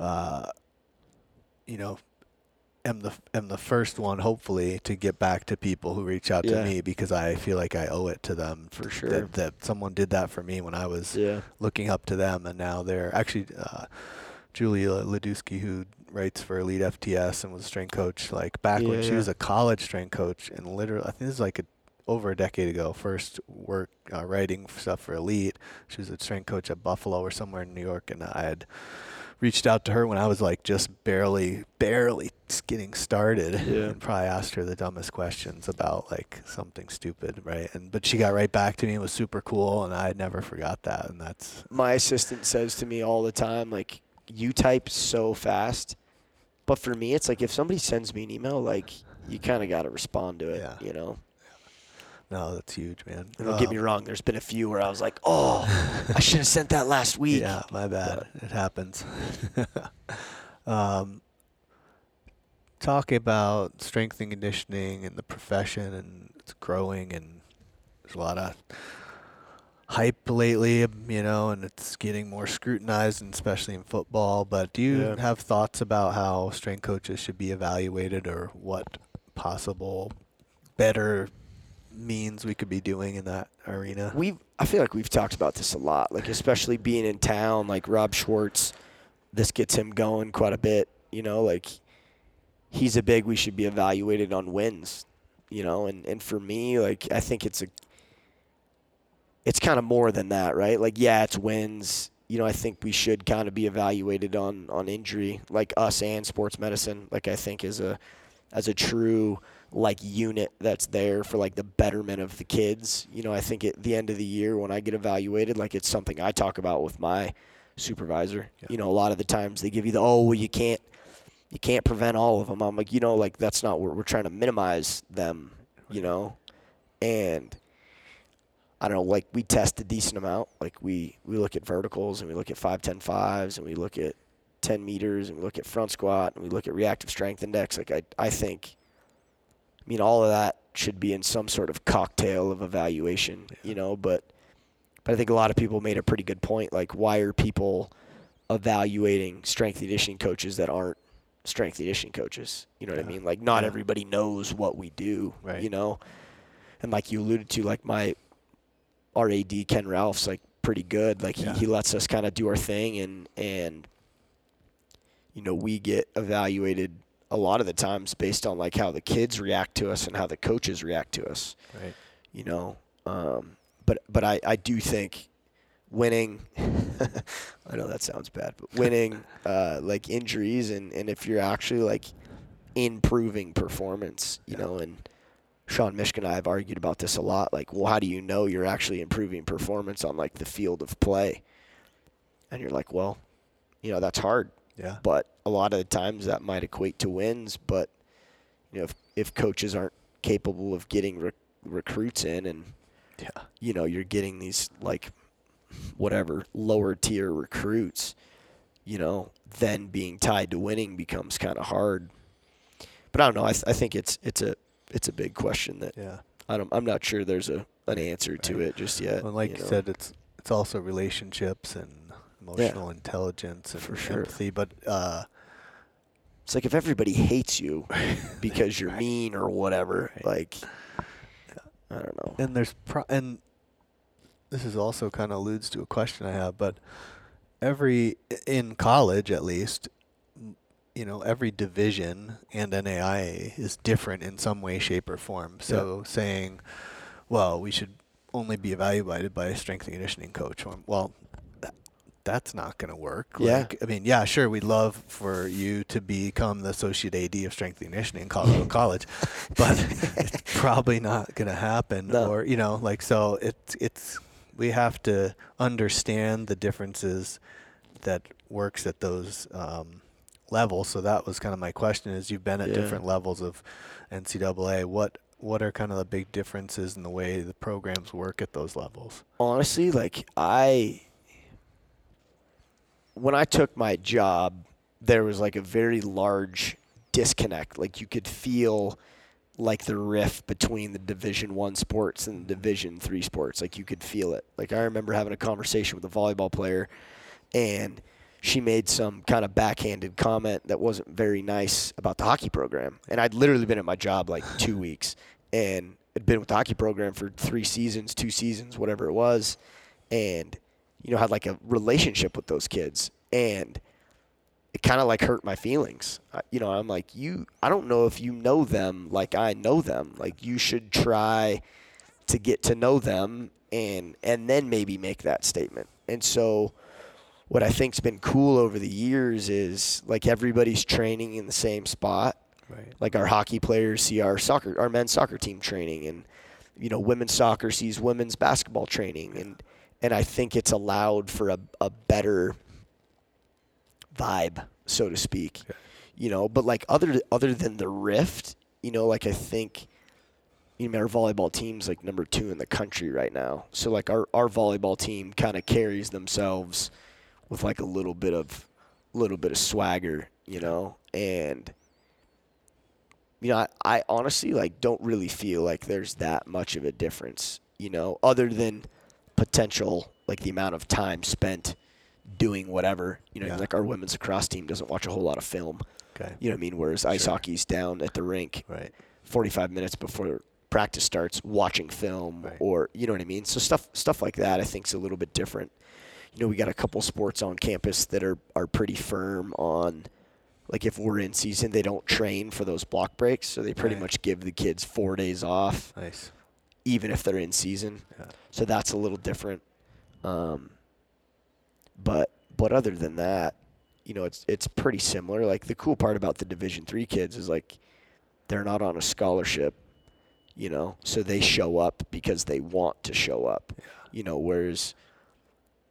uh, you know, am the am the first one hopefully to get back to people who reach out Yeah. to me because I feel like I owe it to them For sure. that, that someone did that for me when I was Yeah. looking up to them, and now they're actually uh, Julia Ladewski, who writes for Elite FTS and was a strength coach, like back when Yeah, she yeah. was a college strength coach, and literally, I think this is like a, over a decade ago. First work uh, writing stuff for Elite. She was a strength coach at Buffalo or somewhere in New York, and I had reached out to her when I was like just barely, barely getting started, Yeah. and probably asked her the dumbest questions about like something stupid, right? And but she got right back to me. and was super cool, and I never forgot that. And that's my assistant says to me all the time, like, you type so fast. But for me, it's like if somebody sends me an email, like, you kind of got to respond to it, Yeah. you know? no, that's huge, man. And don't get me Um, wrong, there's been a few where I was like, oh, I should have sent that last week. Yeah, my bad. It happens. <laughs> um, talk about strength and conditioning and the profession, and it's growing, and there's a lot of hype lately, you know, and it's getting more scrutinized, and especially in football. But do you Yeah. have thoughts about how strength coaches should be evaluated, or what possible better means we could be doing in that arena? We've, I feel like we've talked about this a lot, like, especially being in town, like Rob Schwartz, this gets him going quite a bit, you know, like, he's a big, we should be evaluated on wins, you know, and, and for me, like, I think it's a, it's kind of more than that, right? Like, yeah, it's wins. You know, I think we should kind of be evaluated on on injury, like us and sports medicine. Like, I think as a as a true like unit that's there for like the betterment of the kids. You know, I think at the end of the year when I get evaluated, like it's something I talk about with my supervisor. Yeah. You know, a lot of the times they give you the oh, well, you can't you can't prevent all of them. I'm like, you know, like that's not what we're trying to minimize them. You know, and I don't know, like we test a decent amount. Like we we look at verticals and we look at five ten fives and we look at ten meters and we look at front squat and we look at reactive strength index. Like I I think I mean all of that should be in some sort of cocktail of evaluation, you know, but but I think a lot of people made a pretty good point. Like why are people evaluating strength conditioning coaches that aren't strength conditioning coaches? You know what I mean? Like not Yeah. everybody knows what we do. Right. You know? And like you alluded to, like my our AD Ken Ralph's like pretty good. Like he, Yeah. he lets us kind of do our thing and and you know we get evaluated a lot of the times based on like how the kids react to us and how the coaches react to us. Right. You know, um, but but I I do think winning. <laughs> I know that sounds bad, but winning <laughs> uh, like injuries and and if you're actually like improving performance, you Yeah. know, and Sean Mishkin and I have argued about this a lot. Like, well, how do you know you're actually improving performance on like the field of play? And you're like, well, you know, that's hard. Yeah. But a lot of the times that might equate to wins. But you know, if if coaches aren't capable of getting rec- recruits in, and Yeah. you know, you're getting these like whatever lower tier recruits, you know, then being tied to winning becomes kind of hard. But I don't know. I, th- I think it's it's a it's a big question that Yeah. I don't. I'm not sure there's a an answer to it just yet. Well, like you, know. said, it's it's also relationships and emotional intelligence and For sure. empathy. But uh, It's like if everybody hates you <laughs> because you're mean or whatever, Right. like I don't know. and there's pro- and this is also kind of alludes to a question I have, but every in college at least, you know, every division and NAIA is different in some way, shape, or form. So saying, well, we should only be evaluated by a strength and conditioning coach. Well, Well, that, that's not going to work. Yeah. Like, I mean, yeah, sure, we'd love for you to become the associate AD of strength and conditioning in Colorado College, <laughs> but it's probably not going to happen. No. Or you know, like so, it's it's we have to understand the differences that works at those um, levels. So that was kind of my question: is you've been at Yeah. different levels of NCAA. What what are kind of the big differences in the way the programs work at those levels? honestly, like I, when I took my job, there was like a very large disconnect. Like you could feel like the rift between the Division One sports and the Division Three sports. Like you could feel it. Like I remember having a conversation with a volleyball player, and she made some kind of backhanded comment that wasn't very nice about the hockey program. And I'd literally been at my job like two <laughs> weeks, and had been with the hockey program for three seasons, two seasons, whatever it was, and you know had like a relationship with those kids, and it kind of like hurt my feelings. I- You know, I'm like, you, I don't know if you know them like I know them. Like, you should try to get to know them and and then maybe make that statement. And so, what I think's been cool over the years is like everybody's training in the same spot. Right. Like our hockey players see our soccer, our men's soccer team training, and you know, women's soccer sees women's basketball training, and and I think it's allowed for a, a better vibe, so to speak. You know, but like other other than the rift, you know, like I think you know, our volleyball team's like number two in the country right now. So like our, our volleyball team kind of carries themselves with like a little bit of little bit of swagger, you know, and you know, I, I honestly like don't really feel like there's that much of a difference, you know, other than potential like the amount of time spent doing whatever. You know, Yeah. like our women's lacrosse team doesn't watch a whole lot of film. Okay. You know what I mean? Whereas ice hockey's down at the rink Right. 45 minutes before practice starts watching film Right. or you know what I mean so stuff stuff like that I think is a little bit different you know we got a couple sports on campus that are are pretty firm on like if we're in season they don't train for those block breaks so they pretty Right. much give the kids 4 days off Nice. even if they're in season Yeah. so that's a little different um but but other than that you know it's it's pretty similar like the cool part about the division 3 kids is like they're not on a scholarship you know so they show up because they want to show up you know whereas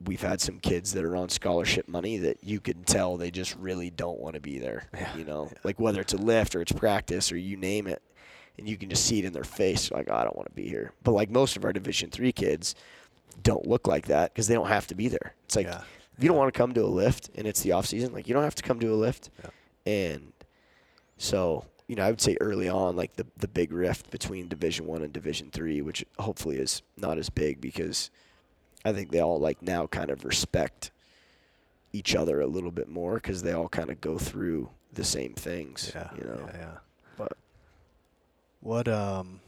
we've had some kids that are on scholarship money that you can tell they just really don't want to be there Yeah, you know? Like whether it's a lift or it's practice or you name it and you can just see it in their face like oh, i don't want to be here. But like most of our division 3 kids don't look like that because they don't have to be there. It's like Yeah. if you don't want to come to a lift and it's the off season like you don't have to come to a lift. Yeah. and so you know i would say early on like the the big rift between division one and division three which hopefully is not as big because i think they all like now kind of respect each other a little bit more because they all kind of go through the same things Yeah. you know Yeah. yeah. but What um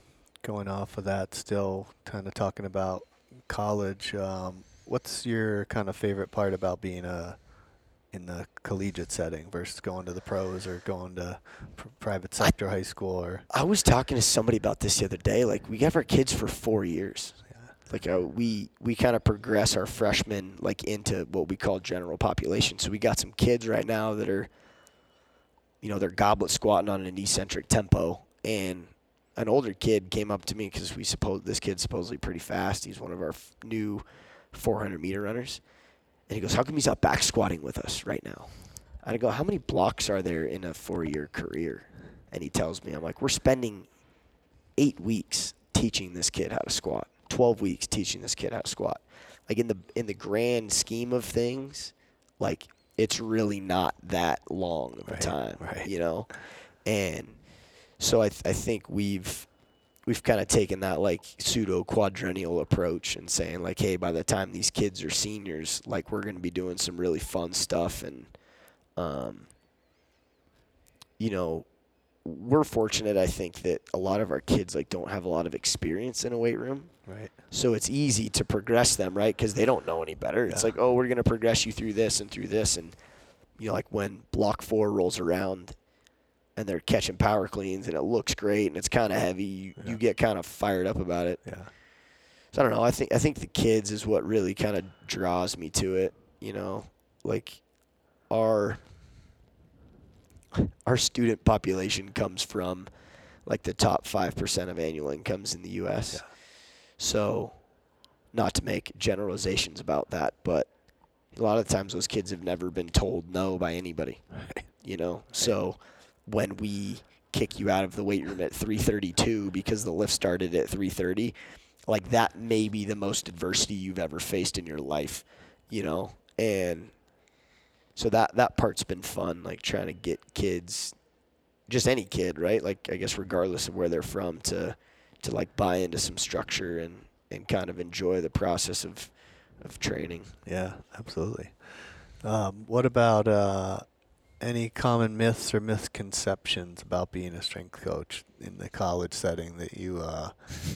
going off of that still kind of talking about college um what's your kind of favorite part about being a in the collegiate setting versus going to the pros or going to pr- private sector high school or I was talking to somebody about this the other day. Like we have our kids for four years. Like uh, we we kind of progress our freshmen like into what we call general population. So we got some kids right now that are, you know, they're goblet squatting on an eccentric tempo, and an older kid came up to me because we suppose this kid's supposedly pretty fast. He's one of our f- new 400 meter runners, and he goes, "How come he's not back squatting with us right now?" And I go, "How many blocks are there in a four year career?" And he tells me, "I'm like, we're spending eight weeks teaching this kid how to squat. Twelve weeks teaching this kid how to squat. Like in the in the grand scheme of things, like it's really not that long of a Right, time, right. you know. And so I th- I think we've we've kind of taken that like pseudo quadrennial approach and saying like, hey, by the time these kids are seniors, like we're going to be doing some really fun stuff and, um, you know, we're fortunate. I think that a lot of our kids like don't have a lot of experience in a weight room. Right. So it's easy to progress them, right? Because they don't know any better. It's like, oh, we're going to progress you through this and through this. And, you know, like when block four rolls around and they're catching power cleans and it looks great and it's kind of heavy, you, Yeah. you get kind of fired up about it. Yeah. So I don't know. I think I think the kids is what really kind of draws me to it. You know, like our our student population comes from like the top five percent of annual incomes in the U.S. Yeah. So, not to make generalizations about that, but a lot of times those kids have never been told no by anybody. You know, so when we kick you out of the weight room at 332 because the lift started at 330 like that may be the most adversity you've ever faced in your life you know and so that that part's been fun like trying to get kids just any kid right like i guess regardless of where they're from to to like buy into some structure and and kind of enjoy the process of of training Yeah, absolutely. Um, what about uh, any common myths or misconceptions about being a strength coach in the college setting that you uh,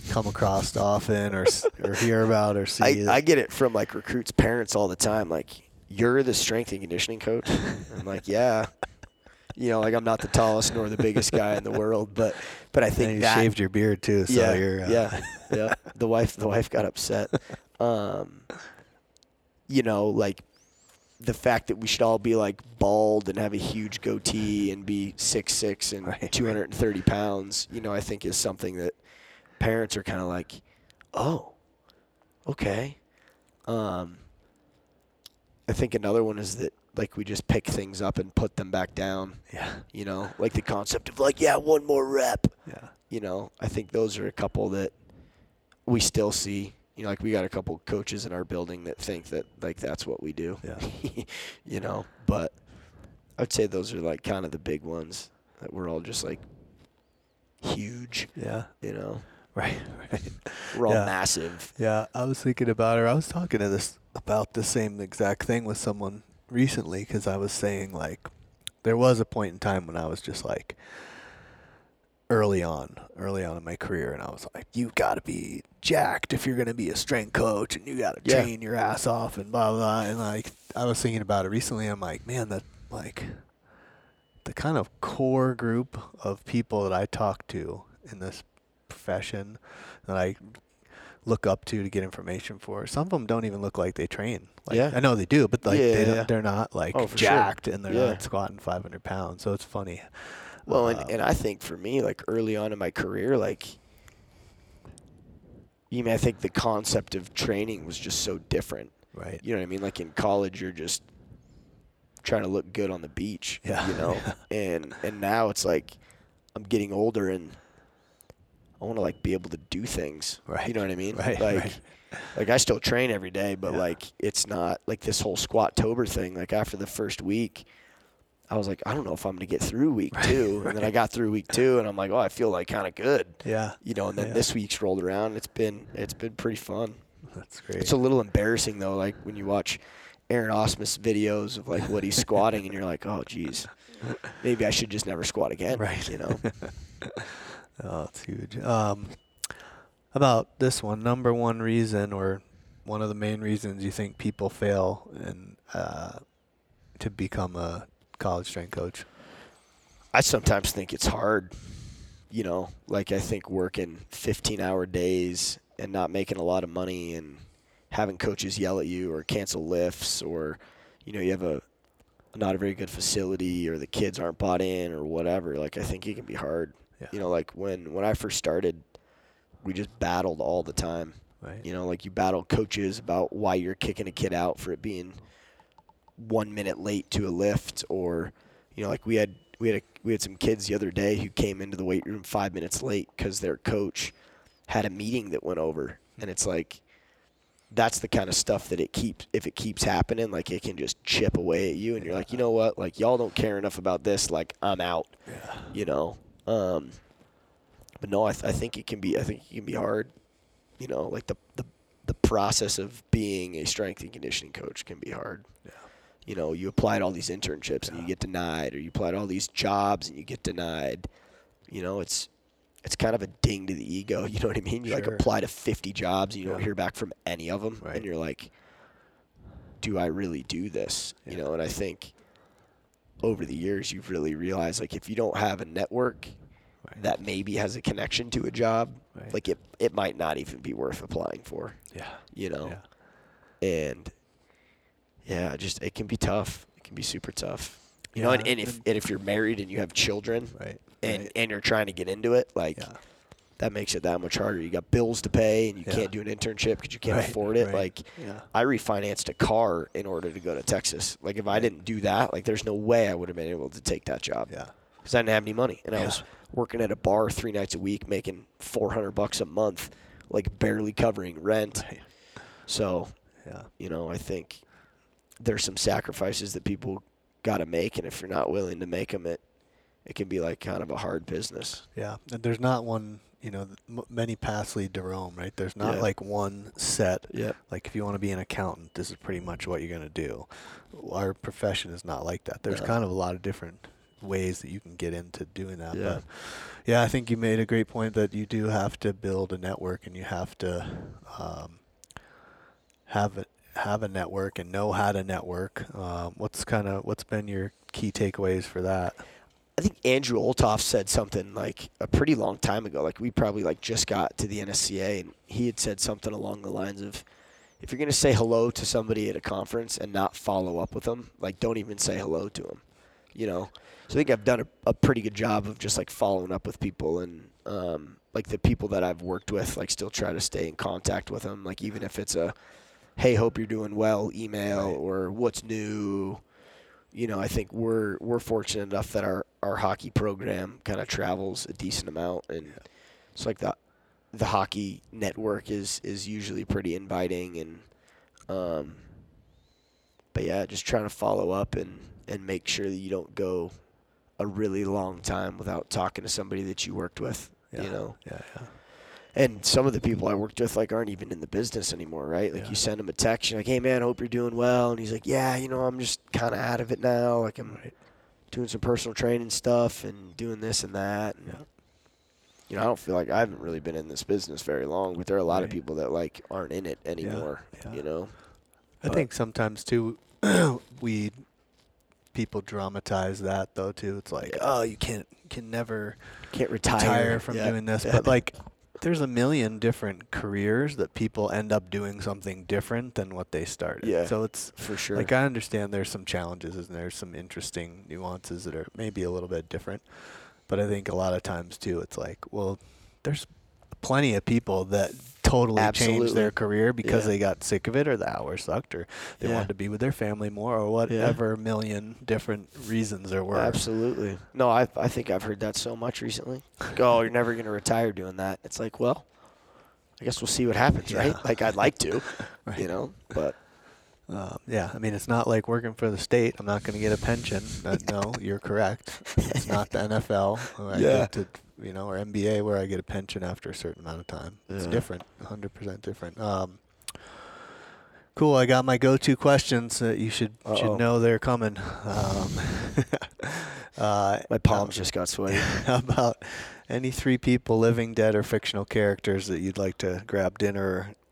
come across often or or hear about or <laughs> see? I, I get it from like recruits parents all the time like you're the strength and conditioning coach? I'm like yeah. You know like i'm not the tallest nor the biggest guy in the world but but i and think you that shaved your beard too, so yeah you're uh, yeah yeah. The wife the wife got upset. Um you know like the fact that we should all be like bald and have a huge goatee and be six six and right. 230 pounds you know i think is something that parents are kind of like oh okay. Um i think another one is that like we just pick things up and put them back down yeah, you know like the concept of like yeah one more rep yeah, you know, I think those are a couple that we still see. You know, like we got a couple coaches in our building that think that like that's what we do. Yeah. <laughs> you know, but I'd say those are like kind of the big ones that we're all just like huge. yeah. You know, Right, <laughs> right. we're all Yeah. massive. Yeah, I was thinking about her. I was talking to this about the same exact thing with someone recently because I was saying like there was a point in time when I was just like early on, early on in my career, and I was like, you've got to be jacked if you're going to be a strength coach, and you got to Yeah. train your ass off, and blah blah. And like I was thinking about it recently. I'm like, man, that like the kind of core group of people that I talk to in this profession that I look up to to get information for. Some of them don't even look like they train. Like, Yeah. I know they do, but like Yeah, they yeah, they're not like Oh, for sure. jacked and they're Yeah. not squatting 500 pounds. So it's funny. Well, Um, and, and I think for me, like early on in my career, like, you mean I think the concept of training was just so different. right. You know what I mean? Like in college, you're just trying to look good on the beach. Yeah. You know, <laughs> and and now it's like I'm getting older and I want to like be able to do things. Right. You know what I mean? Right, Like, right. like I still train every day, but Yeah. like it's not like this whole squat tober thing. Like after the first week. I was like, I don't know if I'm gonna get through week two, and then I got through week two, and I'm like, oh, I feel like kind of good, Yeah. you know. And then Yeah. this week's rolled around, it's been it's been pretty fun. That's great. It's a little embarrassing though, like when you watch Aaron Osmus videos of like what he's squatting, and you're like, oh, geez, maybe I should just never squat again. Right. You know. <laughs> Oh, it's huge. Um, about this one? Number one reason, or one of the main reasons you think people fail and uh, to become a college strength coach. I sometimes think it's hard. You know, like I think working 15 hour days and not making a lot of money and having coaches yell at you or cancel lifts or, you know, you have a not a very good facility or the kids aren't bought in or whatever. Like I think it can be hard. Yeah. You know, like when when I first started, we just battled all the time. Right. You know, like you battle coaches about why you're kicking a kid out for it being one minute late to a lift, or you know, like we had we had a, we had some kids the other day who came into the weight room five minutes late because their coach had a meeting that went over, and it's like that's the kind of stuff that it keeps if it keeps happening, like it can just chip away at you, and you're like, you know what, like y'all don't care enough about this, like I'm out, Yeah. you know. Um, but no, I, th- I think it can be. I think it can be hard. You know, like the the the process of being a strength and conditioning coach can be hard. Yeah. You know, you applied all these internships and you get denied, or you applied all these jobs and you get denied. You know, it's it's kind of a ding to the ego. <laughs> You know what I mean? You like Sure. apply to 50 jobs and you don't hear back from any of them, Right. and you're like, do I really do this? You know, and I think over the years you've really realized like if you don't have a network Right. that maybe has a connection to a job, Right. like it it might not even be worth applying for. yeah. You know, Yeah. and yeah, just it can be tough. It can be super tough. You know, and, and if and if you're married and you have children Right. and and you're trying to get into it, like yeah. That makes it that much harder. You got bills to pay, and you Yeah. can't do an internship because you can't Right, afford it. right. Like Yeah. I refinanced a car in order to go to Texas. Like if I didn't do that, like there's no way I would have been able to take that job Yeah. because I didn't have any money, and I was working at a bar three nights a week, making 400 bucks a month, like barely covering rent. Right. So Yeah. you know, I think there's some sacrifices that people got to make, and if you're not willing to make them, it it can be like kind of a hard business. Yeah, and there's not one. You know, m- many paths lead to Rome, right? There's not Yeah. like one set. Yeah. Like if you want to be an accountant, this is pretty much what you're going to do. Our profession is not like that. There's No. kind of a lot of different ways that you can get into doing that. Yeah. But yeah, I think you made a great point that you do have to build a network and you have to um, have a have a network and know how to network. Um, what's kind of what's been your key takeaways for that? I think Andrew Olthoff said something like a pretty long time ago. Like we probably like just got to the NSCA, and he had said something along the lines of, "If you're gonna say hello to somebody at a conference and not follow up with them, like don't even say hello to them." You know. So I think I've done a, a pretty good job of just like following up with people and um, like the people that I've worked with, like still try to stay in contact with them. Like even if it's a, "Hey, hope you're doing well," email Right. or "What's new." You know, I think we're we're fortunate enough that our, our hockey program kind of travels a decent amount, and it's like the the hockey network is is usually pretty inviting, and um, but yeah, just trying to follow up and and make sure that you don't go a really long time without talking to somebody that you worked with, Yeah. you know. Yeah, yeah. And some of the people I worked with like aren't even in the business anymore, right? Like Yeah. you send him a text, you're like, "Hey man, hope you're doing well," and he's like, "Yeah, you know, I'm just kind of out of it now. Like I'm Right. doing some personal training stuff and doing this and that." And, Yeah. You know, I don't feel like I haven't really been in this business very long, but there are a lot of people that like aren't in it anymore. yeah. You know, I But- think sometimes too, <clears throat> we people dramatize that though too. It's like, oh, you can't can never can't retire, retire from doing this, but like. There's a million different careers that people end up doing something different than what they started. Yeah. So it's for sure. like I understand there's some challenges and there's some interesting nuances that are maybe a little bit different. But I think a lot of times too, it's like, well, there's plenty of people that totally changed their career because Yeah. they got sick of it or the hours sucked or they Yeah. wanted to be with their family more or whatever million different reasons there were. Absolutely. No, I I think I've heard that so much recently. Like, oh, you're never gonna retire doing that. It's like, well, I guess we'll see what happens, <laughs> right? Like I'd like to, <laughs> Right. you know, but Um, yeah, I mean, it's not like working for the state. I'm not going to get a pension. Uh, no, <laughs> you're correct. It's not the NFL. Where I Yeah. get to, you know, or NBA where I get a pension after a certain amount of time. It's different, 100% different. Um, cool. I got my go-to questions that you should Uh-oh. should know they're coming. Um, <laughs> uh, my palms just got sweaty. <laughs> How about any three people, living, dead, or fictional characters that you'd like to grab dinner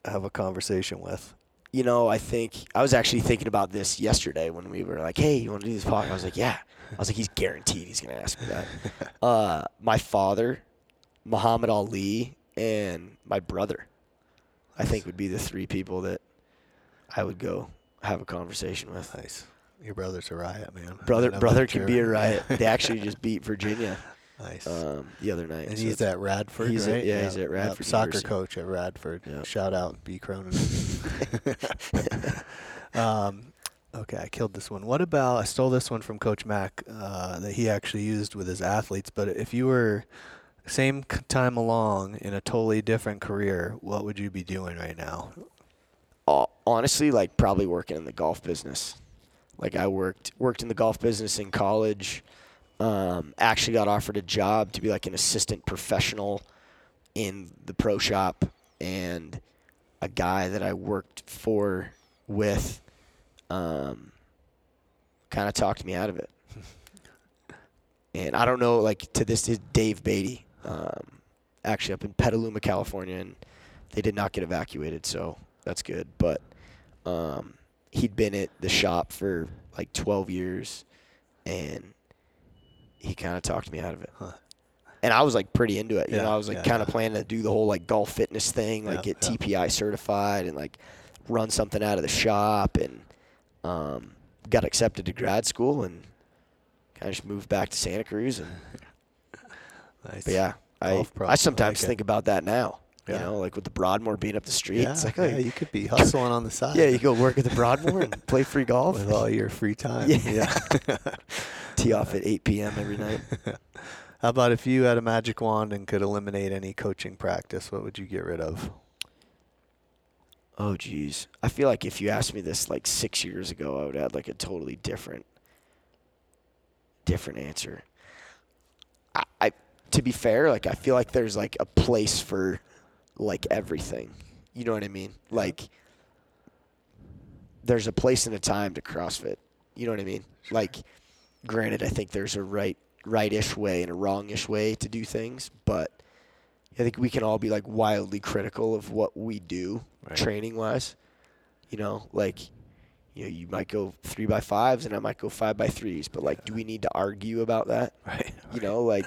or have a conversation with? You know, I think I was actually thinking about this yesterday when we were like, "Hey, you want to do this podcast?" I was like, "Yeah." I was like, "He's guaranteed he's gonna ask me that." <laughs> uh, my father, Muhammad Ali, and my brother, I think would be the three people that I would go have a conversation with. Nice. Your brother's a riot, man. Brother, brother can be a <laughs> riot. They actually <laughs> just beat Virginia nice. um, the other night. and so he's at Radford, he's at- right? yeah, he's at Radford Soccer coach at Radford. Yeah. Shout out B Cronin. <laughs> <laughs> um, okay, I killed this one. What about? I stole this one from Coach Mack uh, that he actually used with his athletes. But if you were same time along in a totally different career, what would you be doing right now? honestly, like probably working in the golf business. Like I worked worked in the golf business in college. Um, actually got offered a job to be like an assistant professional in the pro shop, and a guy that I worked for with, um, kind of talked me out of it. <laughs> and I don't know, like to this is Dave Beatty, um, actually up in Petaluma, California, and they did not get evacuated, so that's good. But um, he'd been at the shop for like 12 years, and kind of talked me out of it. Huh. And I was like pretty into it. You Yeah, know, I was like yeah, kind of yeah. planning to do the whole like golf fitness thing, like get. TPI certified and like run something out of the shop, and um, got accepted to grad school and kind of just moved back to Santa Cruz. And <laughs> Nice. but yeah, I. I sometimes like think about that now. You Yeah. know, like with the Broadmoor being up the street, Yeah, it's like, yeah, oh, you could be hustling on the side. yeah, you go work at the Broadmoor and play free <laughs> golf. with all your free time. Yeah. <laughs> Tee off at 8 p.m. every night. <laughs> How about if you had a magic wand and could eliminate any coaching practice, what would you get rid of? Oh, geez. I feel like if you asked me this like six years ago, I would have like a totally different, different answer. I, I, to be fair, like I feel like there's like a place for, like everything. You know what I mean? Like, there's a place and a time to CrossFit. You know what I mean? Like, granted, I think there's a right, right-ish way and a wrong-ish way to do things, but I think we can all be like wildly critical of what we do Right. training wise. You know, like you know, you might go three by fives and I might go five by threes, but like do we need to argue about that? Right. You know, like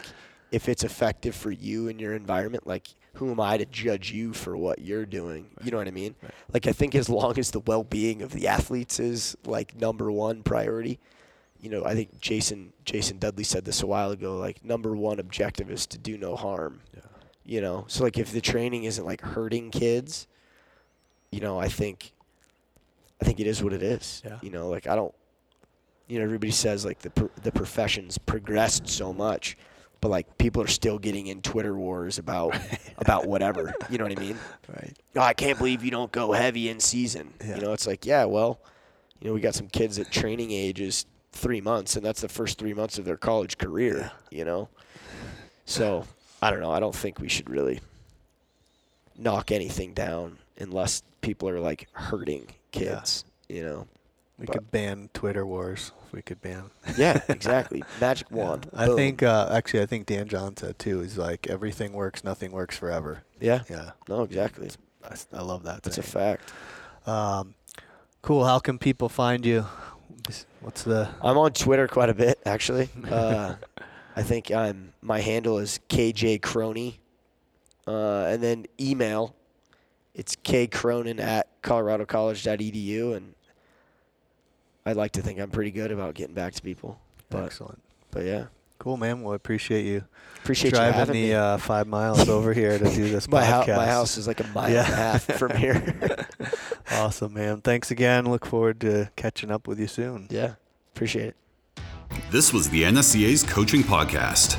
if it's effective for you and your environment, like who am I to judge you for what you're doing? You know what I mean? Right. Like I think as long as the well being of the athletes is like number one priority, you know, I think Jason Jason Dudley said this a while ago, like number one objective is to do no harm. Yeah. You know, so like if the training isn't like hurting kids, you know, I think, I think it is what it is. Yeah. You know, like I don't, you know, everybody says like the the profession's progressed so much, but like people are still getting in Twitter wars about <laughs> about whatever. You know what I mean? Right. oh, I can't believe you don't go heavy in season. Yeah. You know, it's like, yeah, well, you know, we got some kids at training ages three months, and that's the first three months of their college career. Yeah. You know, so I don't know. I don't think we should really knock anything down unless people are like hurting kids. Yeah. You know. We But- could ban Twitter wars. If we could ban. <laughs> Yeah, exactly. Magic wand. I Boom. think uh, actually, I think Dan John said too. He's like everything works, nothing works forever. Yeah. Yeah, No, exactly. I love that. That's a fact. Um, cool. How can people find you? What's the? I'm on Twitter quite a bit, actually. Uh, <laughs> I think I'm my handle is KJ Cronin, uh, and then email. It's kcronin at coloradocollege.edu, and I'd like to think I'm pretty good about getting back to people. But Excellent. but yeah, Cool, man. Well, I appreciate you appreciate you driving having the me. uh, five miles over here to do this <laughs> my, hou- podcast. my house is like a mile Yeah. and a half from <laughs> here. <laughs> awesome, man. Thanks again. Look forward to catching up with you soon. yeah, appreciate it. This was the NSCA's Coaching Podcast.